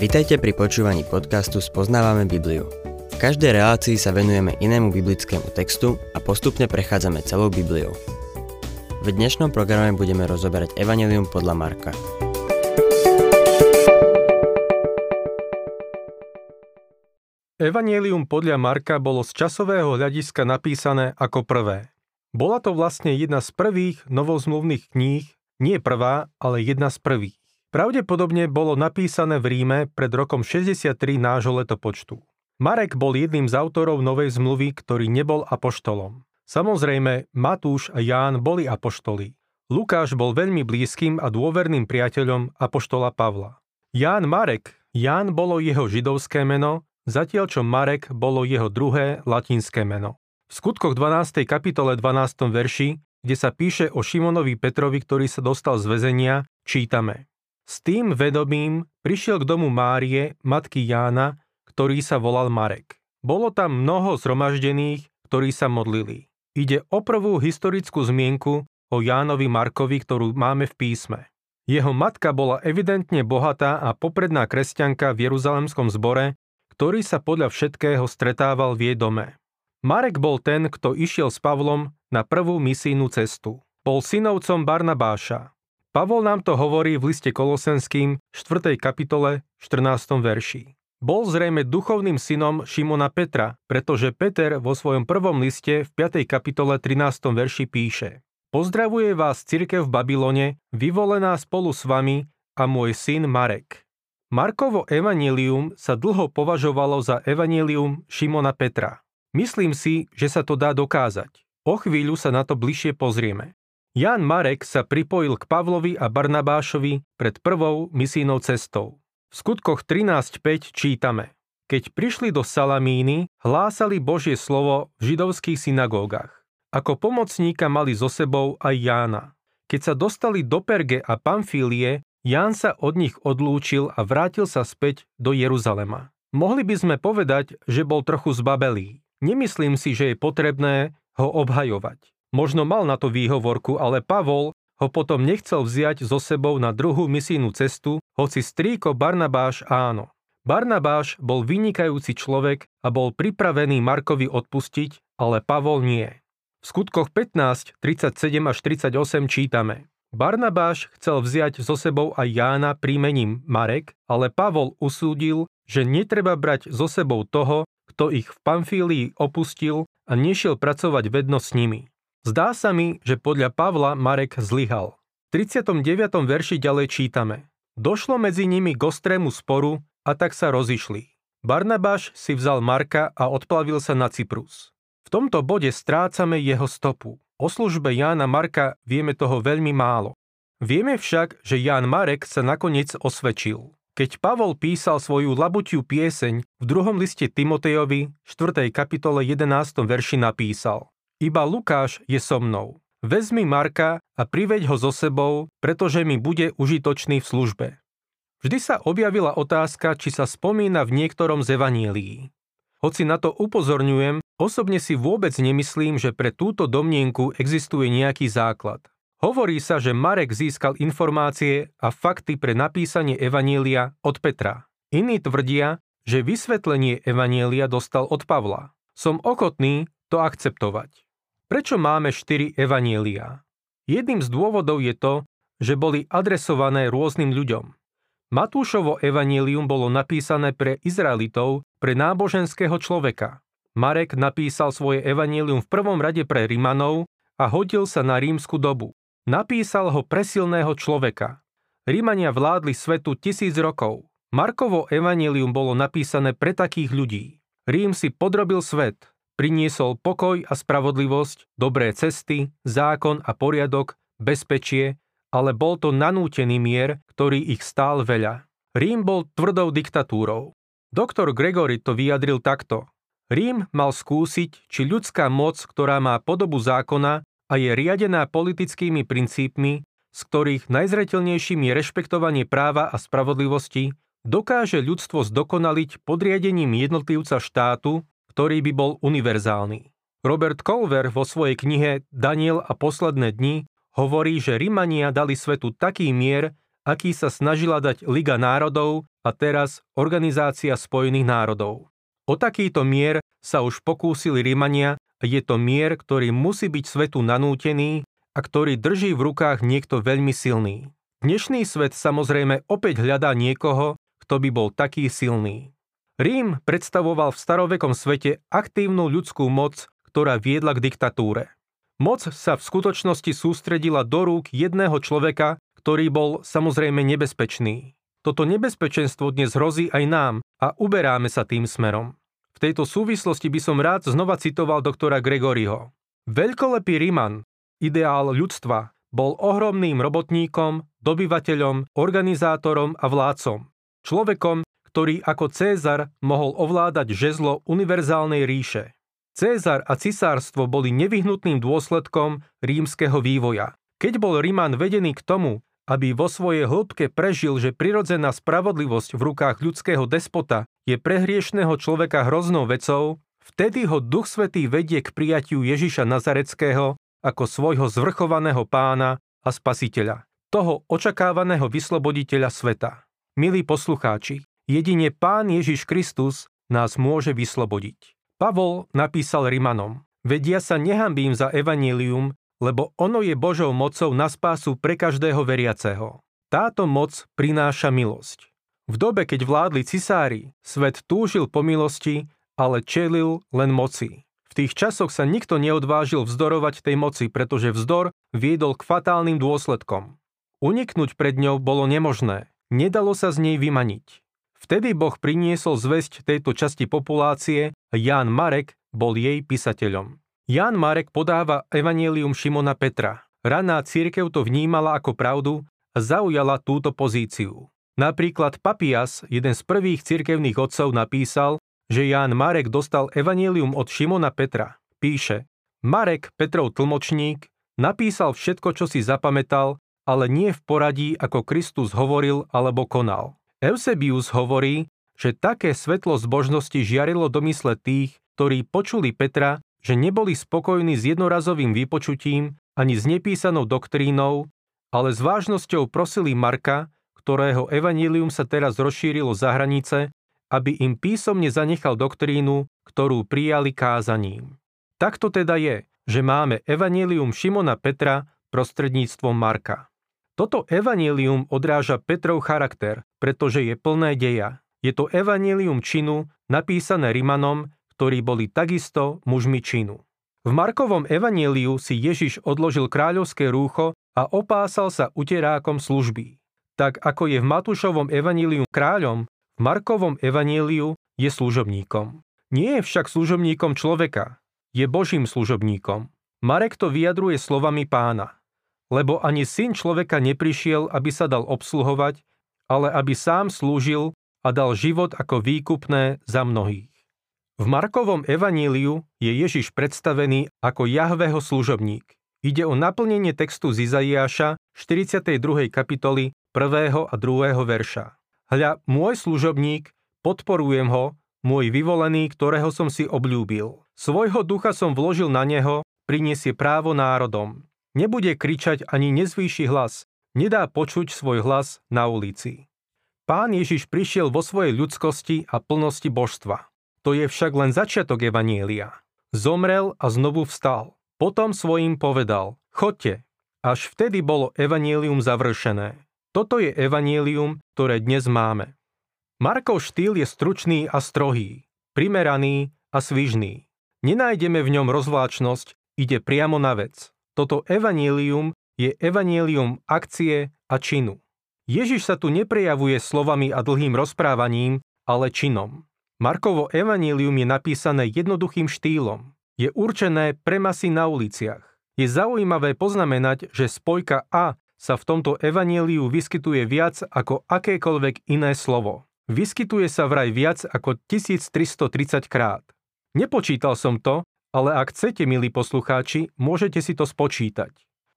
Vitajte pri počúvaní podcastu Spoznávame Bibliu. V každej relácii sa venujeme inému biblickému textu a postupne prechádzame celou Bibliou. V dnešnom programe budeme rozoberať Evangelium podľa Marka. Evangelium podľa Marka bolo z časového hľadiska napísané ako prvé. Bola to vlastne jedna z prvých novozmluvných kníh, nie prvá, ale jedna z prvých. Pravdepodobne bolo napísané v Ríme pred rokom 63 nášho letopočtu. Marek bol jedným z autorov Novej zmluvy, ktorý nebol apoštolom. Samozrejme, Matúš a Ján boli apoštoli. Lukáš bol veľmi blízkym a dôverným priateľom apoštola Pavla. Ján Marek, Ján bolo jeho židovské meno, zatiaľ čo Marek bolo jeho druhé latinské meno. V skutkoch 12. kapitole 12. verši, kde sa píše o Šimonovi Petrovi, ktorý sa dostal z väzenia, čítame. S tým vedomím prišiel k domu Márie, matky Jána, ktorý sa volal Marek. Bolo tam mnoho zhromaždených, ktorí sa modlili. Ide o prvú historickú zmienku o Jánovi Markovi, ktorú máme v písme. Jeho matka bola evidentne bohatá a popredná kresťanka v Jeruzalemskom zbore, ktorý sa podľa všetkého stretával v jej dome. Marek bol ten, kto išiel s Pavlom na prvú misijnú cestu. Bol synovcom Barnabáša. Pavol nám to hovorí v liste Kolosenským 4. kapitole 14. verši. Bol zrejme duchovným synom Šimona Petra, pretože Peter vo svojom prvom liste v 5. kapitole 13. verši píše Pozdravuje vás cirkev v Babylone, vyvolená spolu s vami a môj syn Marek. Markovo evanílium sa dlho považovalo za evanílium Šimona Petra. Myslím si, že sa to dá dokázať. O chvíľu sa na to bližšie pozrieme. Jan Marek sa pripojil k Pavlovi a Barnabášovi pred prvou misijnou cestou. V skutkoch 13.5 čítame Keď prišli do Salamíny, hlásali Božie slovo v židovských synagógach. Ako pomocníka mali so sebou aj Jána. Keď sa dostali do Perge a Pamfílie, Ján sa od nich odlúčil a vrátil sa späť do Jeruzalema. Mohli by sme povedať, že bol trochu zbabelý. Nemyslím si, že je potrebné ho obhajovať. Možno mal na to výhovorku, ale Pavol ho potom nechcel vziať so sebou na druhú misijnú cestu, hoci strýko Barnabáš áno. Barnabáš bol vynikajúci človek a bol pripravený Markovi odpustiť, ale Pavol nie. V skutkoch 15, 37 až 38 čítame. Barnabáš chcel vziať so sebou aj Jána príjmením Marek, ale Pavol usúdil, že netreba brať so sebou toho, kto ich v Pamfílii opustil a nešiel pracovať vedno s nimi. Zdá sa mi, že podľa Pavla Marek zlyhal. V 39. verši ďalej čítame. Došlo medzi nimi k ostrému sporu a tak sa rozišli. Barnabáš si vzal Marka a odplavil sa na Cyprus. V tomto bode strácame jeho stopu. O službe Jána Marka vieme toho veľmi málo. Vieme však, že Ján Marek sa nakoniec osvedčil. Keď Pavol písal svoju labutiu pieseň, v druhom liste Timotejovi, 4. kapitole 11. verši napísal iba Lukáš je so mnou. Vezmi Marka a priveď ho so sebou, pretože mi bude užitočný v službe. Vždy sa objavila otázka, či sa spomína v niektorom z evanílií. Hoci na to upozorňujem, osobne si vôbec nemyslím, že pre túto domnienku existuje nejaký základ. Hovorí sa, že Marek získal informácie a fakty pre napísanie Evanielia od Petra. Iní tvrdia, že vysvetlenie Evanielia dostal od Pavla. Som ochotný to akceptovať. Prečo máme štyri evanielia? Jedným z dôvodov je to, že boli adresované rôznym ľuďom. Matúšovo evanielium bolo napísané pre Izraelitov, pre náboženského človeka. Marek napísal svoje evanielium v prvom rade pre Rimanov a hodil sa na rímsku dobu. Napísal ho pre silného človeka. Rímania vládli svetu tisíc rokov. Markovo evanielium bolo napísané pre takých ľudí. Rím si podrobil svet, priniesol pokoj a spravodlivosť, dobré cesty, zákon a poriadok, bezpečie, ale bol to nanútený mier, ktorý ich stál veľa. Rím bol tvrdou diktatúrou. Doktor Gregory to vyjadril takto. Rím mal skúsiť, či ľudská moc, ktorá má podobu zákona a je riadená politickými princípmi, z ktorých najzretelnejším je rešpektovanie práva a spravodlivosti, dokáže ľudstvo zdokonaliť podriadením jednotlivca štátu, ktorý by bol univerzálny. Robert Colver vo svojej knihe Daniel a posledné dni hovorí, že Rimania dali svetu taký mier, aký sa snažila dať Liga národov a teraz Organizácia spojených národov. O takýto mier sa už pokúsili Rímania a je to mier, ktorý musí byť svetu nanútený a ktorý drží v rukách niekto veľmi silný. Dnešný svet samozrejme opäť hľadá niekoho, kto by bol taký silný. Rím predstavoval v starovekom svete aktívnu ľudskú moc, ktorá viedla k diktatúre. Moc sa v skutočnosti sústredila do rúk jedného človeka, ktorý bol samozrejme nebezpečný. Toto nebezpečenstvo dnes hrozí aj nám a uberáme sa tým smerom. V tejto súvislosti by som rád znova citoval doktora Gregoriho. Veľkolepý Riman, ideál ľudstva, bol ohromným robotníkom, dobyvateľom, organizátorom a vládcom. Človekom, ktorý ako Cézar mohol ovládať žezlo univerzálnej ríše. Cézar a cisárstvo boli nevyhnutným dôsledkom rímskeho vývoja. Keď bol Ríman vedený k tomu, aby vo svojej hĺbke prežil, že prirodzená spravodlivosť v rukách ľudského despota je pre hriešného človeka hroznou vecou, vtedy ho Duch Svetý vedie k prijatiu Ježiša Nazareckého ako svojho zvrchovaného pána a spasiteľa, toho očakávaného vysloboditeľa sveta. Milí poslucháči, Jedine Pán Ježiš Kristus nás môže vyslobodiť. Pavol napísal Rimanom, vedia sa nehambím za evanílium, lebo ono je Božou mocou na spásu pre každého veriaceho. Táto moc prináša milosť. V dobe, keď vládli cisári, svet túžil po milosti, ale čelil len moci. V tých časoch sa nikto neodvážil vzdorovať tej moci, pretože vzdor viedol k fatálnym dôsledkom. Uniknúť pred ňou bolo nemožné. Nedalo sa z nej vymaniť. Vtedy Boh priniesol zväzť tejto časti populácie a Ján Marek bol jej písateľom. Ján Marek podáva evanielium Šimona Petra. Raná církev to vnímala ako pravdu a zaujala túto pozíciu. Napríklad Papias, jeden z prvých cirkevných otcov, napísal, že Ján Marek dostal evanielium od Šimona Petra. Píše, Marek, Petrov tlmočník, napísal všetko, čo si zapamätal, ale nie v poradí, ako Kristus hovoril alebo konal. Eusebius hovorí, že také svetlo zbožnosti žiarilo do mysle tých, ktorí počuli Petra, že neboli spokojní s jednorazovým vypočutím ani s nepísanou doktrínou, ale s vážnosťou prosili Marka, ktorého evanílium sa teraz rozšírilo za hranice, aby im písomne zanechal doktrínu, ktorú prijali kázaním. Takto teda je, že máme evanílium Šimona Petra prostredníctvom Marka. Toto evanílium odráža Petrov charakter, pretože je plné deja. Je to evanílium činu, napísané Rimanom, ktorí boli takisto mužmi činu. V Markovom evaníliu si Ježiš odložil kráľovské rúcho a opásal sa uterákom služby. Tak ako je v Matúšovom evaníliu kráľom, v Markovom evaníliu je služobníkom. Nie je však služobníkom človeka, je Božím služobníkom. Marek to vyjadruje slovami pána lebo ani syn človeka neprišiel, aby sa dal obsluhovať, ale aby sám slúžil a dal život ako výkupné za mnohých. V Markovom evaníliu je Ježiš predstavený ako Jahveho služobník. Ide o naplnenie textu z Izaiáša 42. kapitoly 1. a 2. verša. Hľa, môj služobník, podporujem ho, môj vyvolený, ktorého som si obľúbil. Svojho ducha som vložil na neho, priniesie právo národom. Nebude kričať ani nezvýši hlas, nedá počuť svoj hlas na ulici. Pán Ježiš prišiel vo svojej ľudskosti a plnosti božstva. To je však len začiatok Evanielia. Zomrel a znovu vstal. Potom svojim povedal, chodte. Až vtedy bolo Evanielium završené. Toto je Evanielium, ktoré dnes máme. Markov štýl je stručný a strohý, primeraný a svižný. Nenájdeme v ňom rozvláčnosť, ide priamo na vec. Toto evanílium je evanílium akcie a činu. Ježiš sa tu neprejavuje slovami a dlhým rozprávaním, ale činom. Markovo evanílium je napísané jednoduchým štýlom. Je určené pre masy na uliciach. Je zaujímavé poznamenať, že spojka A sa v tomto evaníliu vyskytuje viac ako akékoľvek iné slovo. Vyskytuje sa vraj viac ako 1330 krát. Nepočítal som to, ale ak chcete, milí poslucháči, môžete si to spočítať.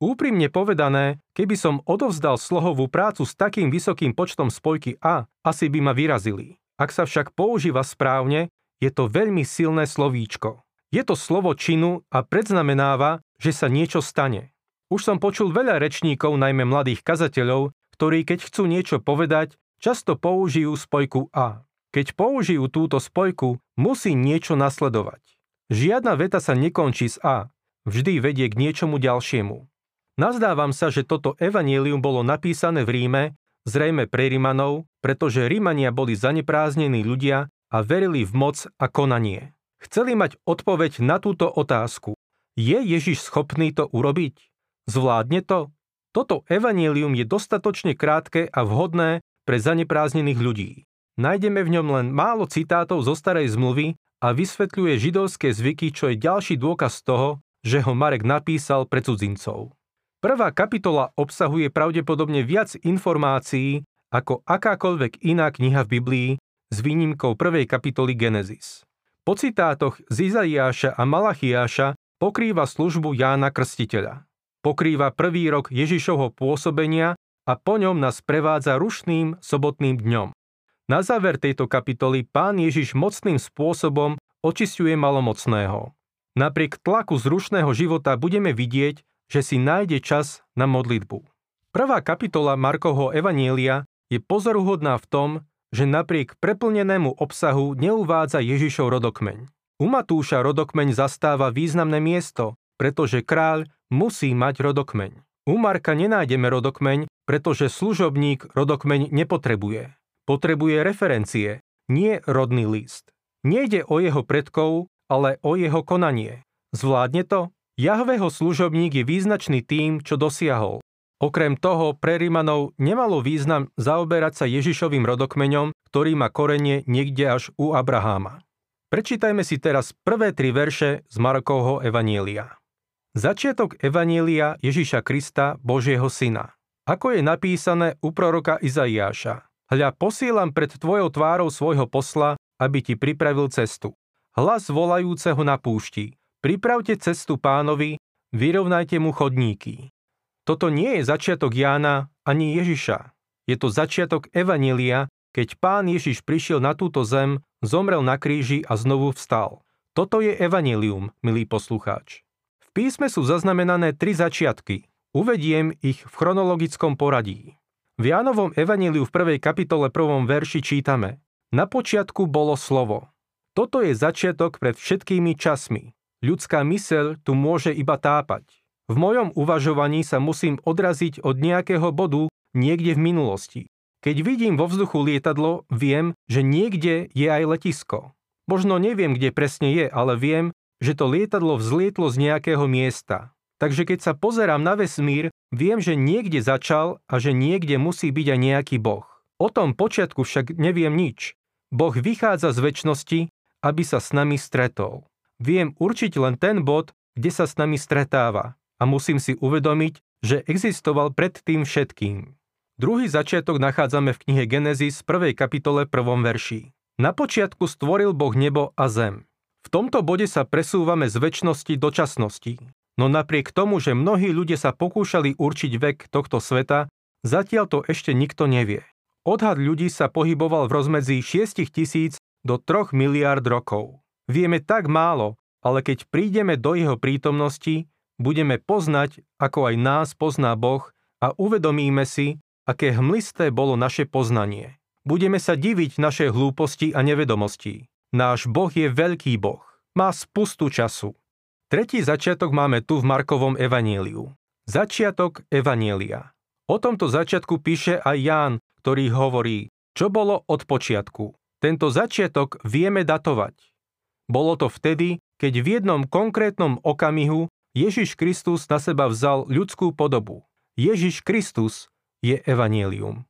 Úprimne povedané, keby som odovzdal slohovú prácu s takým vysokým počtom spojky A, asi by ma vyrazili. Ak sa však používa správne, je to veľmi silné slovíčko. Je to slovo činu a predznamenáva, že sa niečo stane. Už som počul veľa rečníkov, najmä mladých kazateľov, ktorí keď chcú niečo povedať, často použijú spojku a. Keď použijú túto spojku, musí niečo nasledovať. Žiadna veta sa nekončí s a, vždy vedie k niečomu ďalšiemu. Nazdávam sa, že toto evanílium bolo napísané v Ríme, zrejme pre Rimanov, pretože Rimania boli zanepráznení ľudia a verili v moc a konanie. Chceli mať odpoveď na túto otázku. Je Ježiš schopný to urobiť? Zvládne to? Toto evanílium je dostatočne krátke a vhodné pre zanepráznených ľudí. Nájdeme v ňom len málo citátov zo starej zmluvy a vysvetľuje židovské zvyky, čo je ďalší dôkaz toho, že ho Marek napísal pre cudzincov. Prvá kapitola obsahuje pravdepodobne viac informácií ako akákoľvek iná kniha v Biblii s výnimkou prvej kapitoly Genesis. Po citátoch z Izaiáša a Malachiáša pokrýva službu Jána Krstiteľa. Pokrýva prvý rok Ježišovho pôsobenia a po ňom nás prevádza rušným sobotným dňom. Na záver tejto kapitoly pán Ježiš mocným spôsobom očistuje malomocného. Napriek tlaku zrušného života budeme vidieť, že si nájde čas na modlitbu. Prvá kapitola Markovho Evanielia je pozoruhodná v tom, že napriek preplnenému obsahu neuvádza Ježišov rodokmeň. U Matúša rodokmeň zastáva významné miesto, pretože kráľ musí mať rodokmeň. U Marka nenájdeme rodokmeň, pretože služobník rodokmeň nepotrebuje. Potrebuje referencie, nie rodný list. Nejde o jeho predkov, ale o jeho konanie. Zvládne to? Jahveho služobník je význačný tým, čo dosiahol. Okrem toho, pre Rimanov nemalo význam zaoberať sa Ježišovým rodokmeňom, ktorý má korenie niekde až u Abraháma. Prečítajme si teraz prvé tri verše z Markovho Evanielia. Začiatok Evanielia Ježiša Krista, Božieho Syna. Ako je napísané u proroka Izaiáša. Hľa posielam pred tvojou tvárou svojho posla, aby ti pripravil cestu. Hlas volajúceho na púšti. Pripravte cestu pánovi, vyrovnajte mu chodníky. Toto nie je začiatok Jána ani Ježiša. Je to začiatok Evanília, keď pán Ježiš prišiel na túto zem, zomrel na kríži a znovu vstal. Toto je Evanílium, milý poslucháč. V písme sú zaznamenané tri začiatky. Uvediem ich v chronologickom poradí. V Jánovom Evaníliu v prvej kapitole prvom verši čítame Na počiatku bolo slovo. Toto je začiatok pred všetkými časmi. Ľudská myseľ tu môže iba tápať. V mojom uvažovaní sa musím odraziť od nejakého bodu niekde v minulosti. Keď vidím vo vzduchu lietadlo, viem, že niekde je aj letisko. Možno neviem, kde presne je, ale viem, že to lietadlo vzlietlo z nejakého miesta. Takže keď sa pozerám na vesmír, viem, že niekde začal a že niekde musí byť aj nejaký boh. O tom počiatku však neviem nič. Boh vychádza z väčšnosti, aby sa s nami stretol. Viem určiť len ten bod, kde sa s nami stretáva a musím si uvedomiť, že existoval pred tým všetkým. Druhý začiatok nachádzame v knihe Genesis 1. kapitole 1. verši. Na počiatku stvoril Boh nebo a zem. V tomto bode sa presúvame z väčšnosti do časnosti. No napriek tomu, že mnohí ľudia sa pokúšali určiť vek tohto sveta, zatiaľ to ešte nikto nevie. Odhad ľudí sa pohyboval v rozmedzi 6 tisíc do 3 miliárd rokov. Vieme tak málo, ale keď prídeme do jeho prítomnosti, budeme poznať, ako aj nás pozná Boh a uvedomíme si, aké hmlisté bolo naše poznanie. Budeme sa diviť našej hlúposti a nevedomosti. Náš Boh je veľký Boh. Má spustu času. Tretí začiatok máme tu v Markovom evaníliu. Začiatok evanielia. O tomto začiatku píše aj Ján, ktorý hovorí, čo bolo od počiatku. Tento začiatok vieme datovať. Bolo to vtedy, keď v jednom konkrétnom okamihu Ježiš Kristus na seba vzal ľudskú podobu. Ježiš Kristus je evanielium.